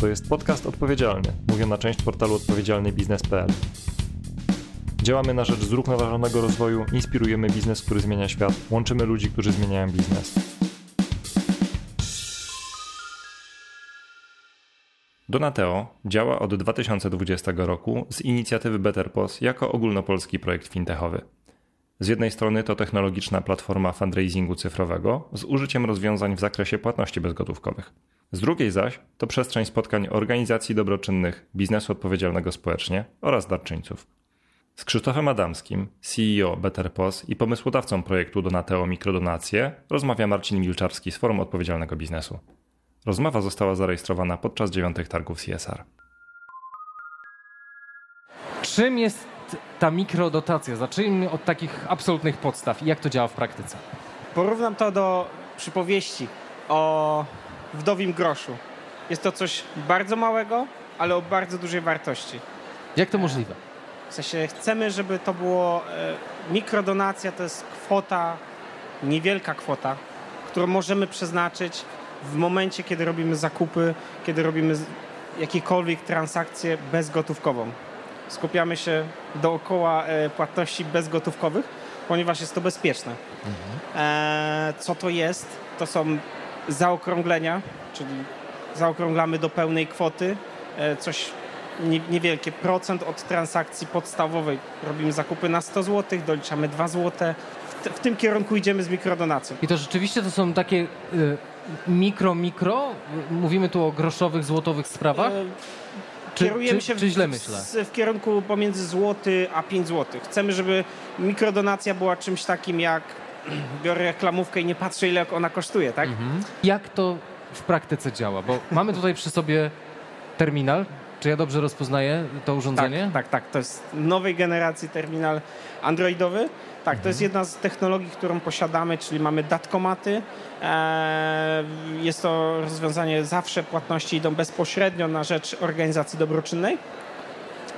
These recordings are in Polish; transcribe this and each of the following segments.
To jest podcast odpowiedzialny, na część portalu odpowiedzialnybiznes.pl. Działamy na rzecz zrównoważonego rozwoju, inspirujemy biznes, który zmienia świat, łączymy ludzi, którzy zmieniają biznes. Donateo działa od 2020 roku z inicjatywy BetterPOS jako ogólnopolski projekt fintechowy. Z jednej strony to technologiczna platforma fundraisingu cyfrowego z użyciem rozwiązań w zakresie płatności bezgotówkowych. Z drugiej zaś to przestrzeń spotkań organizacji dobroczynnych, biznesu odpowiedzialnego społecznie oraz darczyńców. Z Krzysztofem Adamskim, CEO BetterPOS i pomysłodawcą projektu Donateo Mikrodonacje rozmawia Marcin Milczarski z Forum Odpowiedzialnego Biznesu. Rozmowa została zarejestrowana podczas dziewiątych targów CSR. Czym jest ta mikrodotacja? Zacznijmy od takich absolutnych podstaw i jak to działa w praktyce. Porównam to do przypowieści o wdowim groszu. Jest to coś bardzo małego, ale o bardzo dużej wartości. Jak to możliwe? W sensie chcemy, żeby to było. E, mikrodonacja to jest kwota, niewielka kwota, którą możemy przeznaczyć w momencie, kiedy robimy zakupy, kiedy robimy jakiekolwiek transakcje bezgotówkową. Skupiamy się dookoła e, płatności bezgotówkowych, ponieważ jest to bezpieczne. Mhm. E, co to jest? To są zaokrąglenia, czyli zaokrąglamy do pełnej kwoty, e, coś niewielkie, procent od transakcji podstawowej. Robimy zakupy na 100 zł, doliczamy 2 zł. W, w tym kierunku idziemy z mikrodonacją. I to rzeczywiście to są takie y, mikro, mikro? Mówimy tu o groszowych, złotowych sprawach? Y czy, Kierujemy czy, się czy źle myślę? W, w kierunku pomiędzy złoty a 5 zł. Chcemy, żeby mikrodonacja była czymś takim jak biorę reklamówkę i nie patrzę ile ona kosztuje, tak? Mhm. Jak to w praktyce działa? Bo mamy tutaj przy sobie terminal. Czy ja dobrze rozpoznaję to urządzenie? Tak, tak, tak. To jest nowej generacji terminal androidowy. Tak, to jest mhm. jedna z technologii, którą posiadamy, czyli mamy datkomaty. E, jest to rozwiązanie, zawsze płatności idą bezpośrednio na rzecz organizacji dobroczynnej.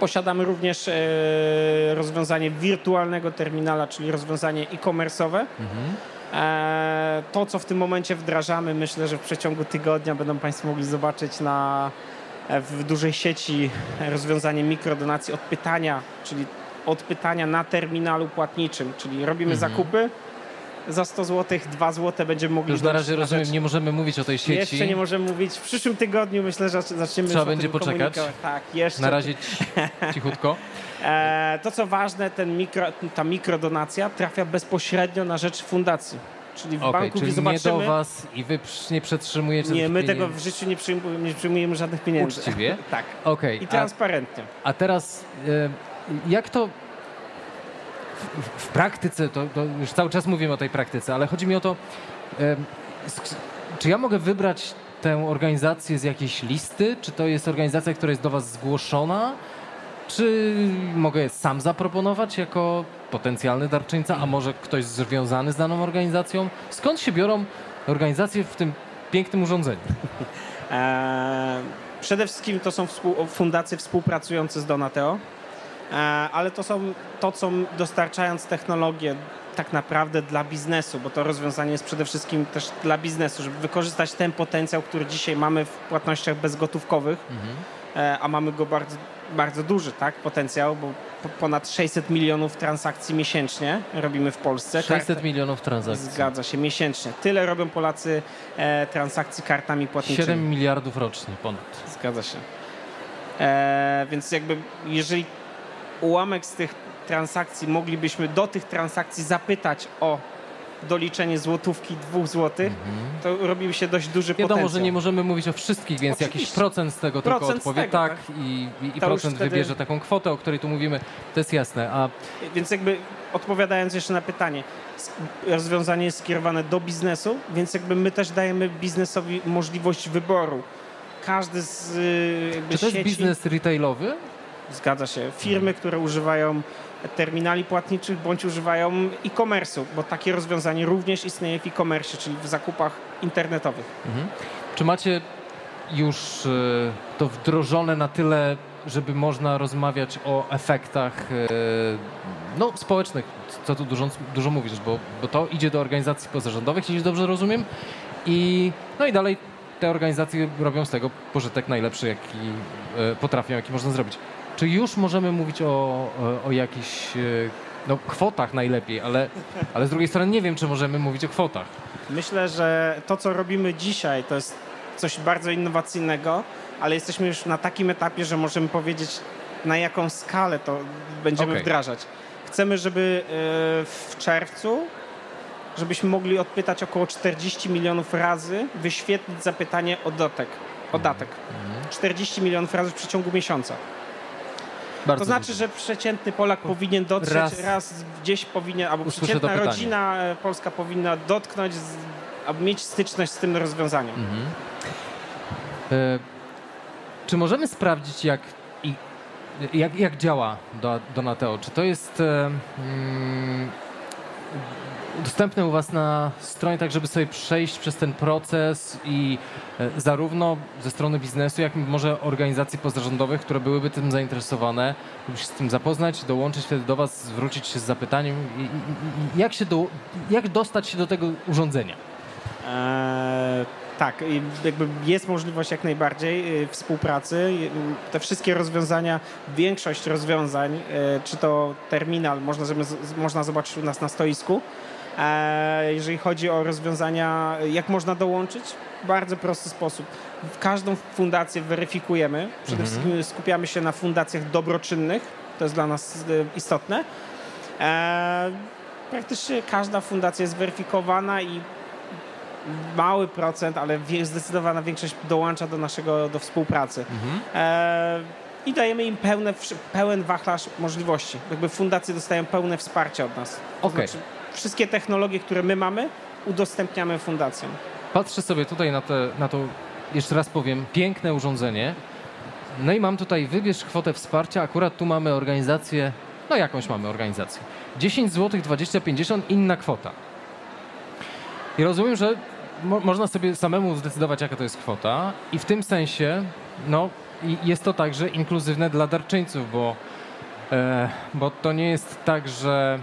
Posiadamy również e, rozwiązanie wirtualnego terminala, czyli rozwiązanie e-commerce'owe. Mhm. E, to, co w tym momencie wdrażamy, myślę, że w przeciągu tygodnia będą Państwo mogli zobaczyć na, w dużej sieci rozwiązanie mikrodonacji od pytania, czyli od pytania na terminalu płatniczym, czyli robimy mhm. zakupy, za 100 zł, 2 zł będziemy mogli... Już na razie rozumiem, nie możemy mówić o tej sieci. Jeszcze nie możemy mówić. W przyszłym tygodniu myślę, że zaczniemy Trzeba będzie poczekać. Tak, jeszcze. Na razie cichutko. E, to co ważne, ten mikro, ta mikrodonacja trafia bezpośrednio na rzecz fundacji. Czyli w okay, banku czyli zobaczymy... nie do was i wy nie przetrzymujecie Nie, my pieniędzy. tego w życiu nie przyjmujemy, nie przyjmujemy żadnych pieniędzy. Uczciwie? tak. Okay, I transparentnie. A, a teraz e, jak to w, praktyce, to, to, już cały czas mówimy o tej praktyce, ale chodzi mi o to, e, czy ja mogę wybrać tę organizację z jakiejś listy? Czy to jest organizacja, która jest do Was zgłoszona? Czy mogę sam zaproponować jako potencjalny darczyńca, a może ktoś związany z daną organizacją? Skąd się biorą organizacje w tym pięknym urządzeniu? Eee, przede wszystkim to są fundacje współpracujące z Donateo, ale to są to, co dostarczając technologię tak naprawdę dla biznesu, bo to rozwiązanie jest przede wszystkim też dla biznesu, żeby wykorzystać ten potencjał, który dzisiaj mamy w płatnościach bezgotówkowych, mhm. E, a mamy go bardzo, bardzo duży tak, potencjał, bo ponad 600 milionów transakcji miesięcznie robimy w Polsce. 600 milionów transakcji. Zgadza się, miesięcznie. Tyle robią Polacy e, transakcji kartami płatniczymi. 7 miliardów rocznie ponad. Zgadza się. E, więc jakby jeżeli ułamek z tych transakcji moglibyśmy do tych transakcji zapytać o doliczenie złotówki, dwóch złotych, mm-hmm. to robił się dość duży Wiadomo, potencjał. że nie możemy mówić o wszystkich, więc Oczywiście. jakiś procent z tego procent tylko odpowie tego, tak, tak, i, i, i procent wtedy... wybierze taką kwotę, o której tu mówimy. To jest jasne. A... Więc jakby odpowiadając jeszcze na pytanie, rozwiązanie jest skierowane do biznesu, więc jakby my też dajemy biznesowi możliwość wyboru. Każdy z jakby Czy to jest sieci... biznes retailowy? Zgadza się. Firmy, które używają terminali płatniczych bądź używają e-commerce'u, bo takie rozwiązanie również istnieje w e-commerce, czyli w zakupach internetowych. Mhm. Czy macie już e, to wdrożone na tyle, żeby można rozmawiać o efektach e, no, społecznych, co tu dużo, dużo mówisz, bo, bo to idzie do organizacji pozarządowych, jeśli dobrze rozumiem. I, no i dalej te organizacje robią z tego pożytek najlepszy, jaki e, potrafią, jaki można zrobić. Czy już możemy mówić o, e, o jakichś e, no, kwotach najlepiej, ale, ale z drugiej strony nie wiem, czy możemy mówić o kwotach. Myślę, że to, co robimy dzisiaj, to jest coś bardzo innowacyjnego, ale jesteśmy już na takim etapie, że możemy powiedzieć, na jaką skalę to będziemy Okej. wdrażać. Chcemy, żeby e, w czerwcu, żebyśmy mogli odpytać około 40 milionów razy, wyświetlić zapytanie o dotek, o datek. 40 milionów razy w przeciągu miesiąca. Bardzo To znaczy, że przeciętny Polak powinien dotrzeć Raz raz, gdzieś powinien, albo przeciętna rodzina e, polska powinna dotknąć, z, albo mieć styczność z tym rozwiązaniem. Mhm. E, czy możemy sprawdzić, jak, i, jak, jak działa Do- Donateo? Czy to jest e, mm, dostępne u Was na stronie, tak żeby sobie przejść przez ten proces i e, zarówno ze strony biznesu, jak i może organizacji pozarządowych, które byłyby tym zainteresowane, żeby się z tym zapoznać, dołączyć wtedy do Was, zwrócić się z zapytaniem, jak, się do, jak dostać się do tego urządzenia? Eee, tak, jakby jest możliwość jak najbardziej y, współpracy. Y, Te wszystkie rozwiązania, większość rozwiązań, y, czy to terminal, można, można zobaczyć u nas na stoisku. Eee, jeżeli chodzi o rozwiązania, jak można dołączyć, w bardzo prosty sposób. Każdą fundację weryfikujemy. Przede wszystkim skupiamy się na fundacjach dobroczynnych. To jest dla nas y, istotne. Eee, praktycznie każda fundacja jest weryfikowana i mały procent, ale zdecydowana większość dołącza do naszego, do współpracy. E, I dajemy im pełne, pełen wachlarz możliwości. Jakby fundacje dostają pełne wsparcie od nas. To Okej. znaczy, wszystkie technologie, które my mamy, udostępniamy fundacjom. Patrzę sobie tutaj na, te, na to, jeszcze raz powiem, piękne urządzenie. No i mam tutaj, wybierz kwotę wsparcia. Akurat tu mamy organizację, no jakąś mamy organizację. 10 zł, 20, 50, inna kwota. I rozumiem, że mo- można sobie samemu zdecydować, jaka to jest kwota. I w tym sensie, no, jest to także inkluzywne dla darczyńców, bo, e, bo to nie jest tak, że,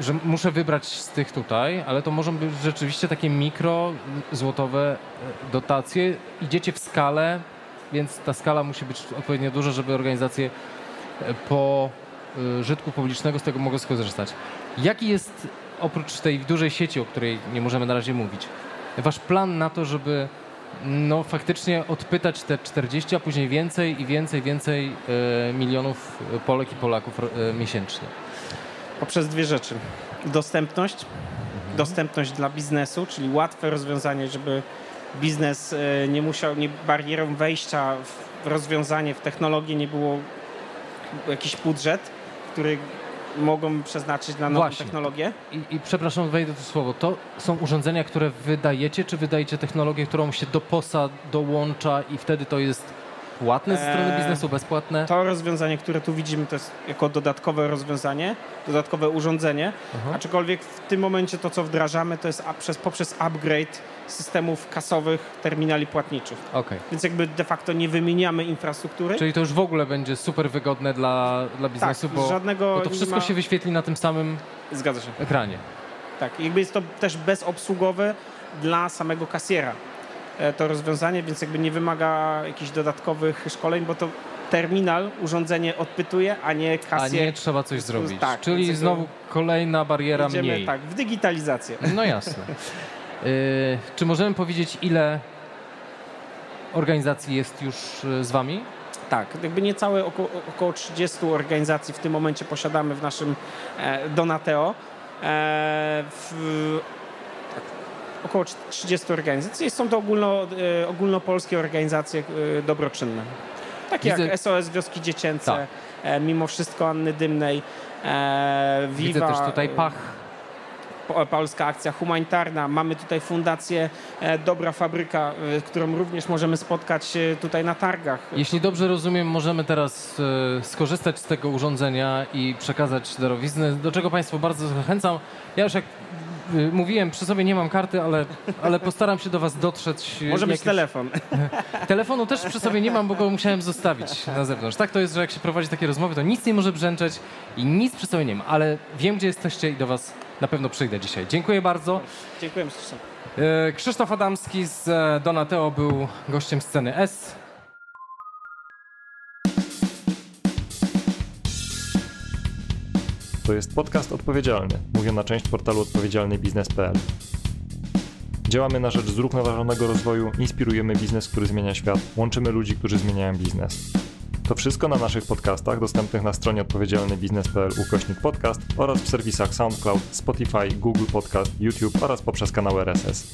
że muszę wybrać z tych tutaj, ale to mogą być rzeczywiście takie mikro, złotowe e, dotacje. Idziecie w skalę, więc ta skala musi być odpowiednio duża, żeby organizacje e, po e, żytku publicznego z tego mogły skorzystać. Jaki jest oprócz tej dużej sieci, o której nie możemy na razie mówić, wasz plan na to, żeby no, faktycznie odpytać te 40, a później więcej i więcej, więcej milionów Polek i Polaków miesięcznie? Poprzez dwie rzeczy. Dostępność, Mhm. dostępność dla biznesu, czyli łatwe rozwiązanie, żeby biznes e, nie musiał, nie barierą wejścia w rozwiązanie, w technologię nie było jakiś budżet, który mogą przeznaczyć na nową Właśnie. technologię. I, I przepraszam, wejdę to słowo. To są urządzenia, które wydajecie, czy wydajecie technologię, którą się do POSA dołącza i wtedy to jest płatne ze strony Eee, biznesu, bezpłatne? To rozwiązanie, które tu widzimy, to jest jako dodatkowe rozwiązanie, dodatkowe urządzenie, Aha. aczkolwiek w tym momencie to, co wdrażamy, to jest poprzez upgrade systemów kasowych terminali płatniczych. Okej. Więc jakby de facto nie wymieniamy infrastruktury. Czyli to już w ogóle będzie super wygodne dla, dla biznesu, tak, bo, żadnego bo to wszystko ma... się wyświetli na tym samym Zgadza się. ekranie. Tak, jakby jest to też bezobsługowe dla samego kasjera e, to rozwiązanie, więc jakby nie wymaga jakichś dodatkowych szkoleń, bo to terminal, urządzenie odpytuje, a nie A kasjer. nie trzeba coś zrobić. tak, Czyli znowu kolejna bariera Idziemy mniej. tak, w digitalizację. No jasne. Y, czy możemy powiedzieć, ile organizacji jest już y, z wami? Tak, jakby niecałe około, około 30 organizacji w tym momencie posiadamy w naszym e, Donateo. E, w, około 30 organizacji. Są to ogólno, e, ogólnopolskie organizacje e, dobroczynne. Takie Widzę- jak SOS Wioski Dziecięce, Tak. e, Mimo Wszystko Anny Dymnej, e, Viva, Widzę też tutaj pach. Po- Polska Akcja Humanitarna. Mamy tutaj fundację Dobra Fabryka, którą również możemy spotkać tutaj na targach. Jeśli dobrze rozumiem, możemy teraz skorzystać z tego urządzenia i przekazać darowiznę, do czego Państwa bardzo zachęcam. Ja już jak mówiłem, przy sobie nie mam karty, ale, ale postaram się do Was dotrzeć. y, Może być telefon. Telefonu też przy sobie nie mam, bo go musiałem zostawić na zewnątrz. Tak to jest, że jak się prowadzi takie rozmowy, to nic nie może brzęczeć i nic przy sobie nie ma, ale wiem, gdzie jesteście i do Was na pewno przyjdę dzisiaj. Dziękuję bardzo. Dziękuję. E, Krzysztof Adamski z e, Donateo był gościem sceny S. To jest podcast odpowiedzialny, mówię na część portalu odpowiedzialnybiznes.pl. Działamy na rzecz zrównoważonego rozwoju, inspirujemy biznes, który zmienia świat, łączymy ludzi, którzy zmieniają biznes. To wszystko na naszych podcastach dostępnych na stronie odpowiedzialnybiznes.pl ukośnik podcast oraz w serwisach SoundCloud, Spotify, Google Podcast, YouTube oraz poprzez kanał RSS.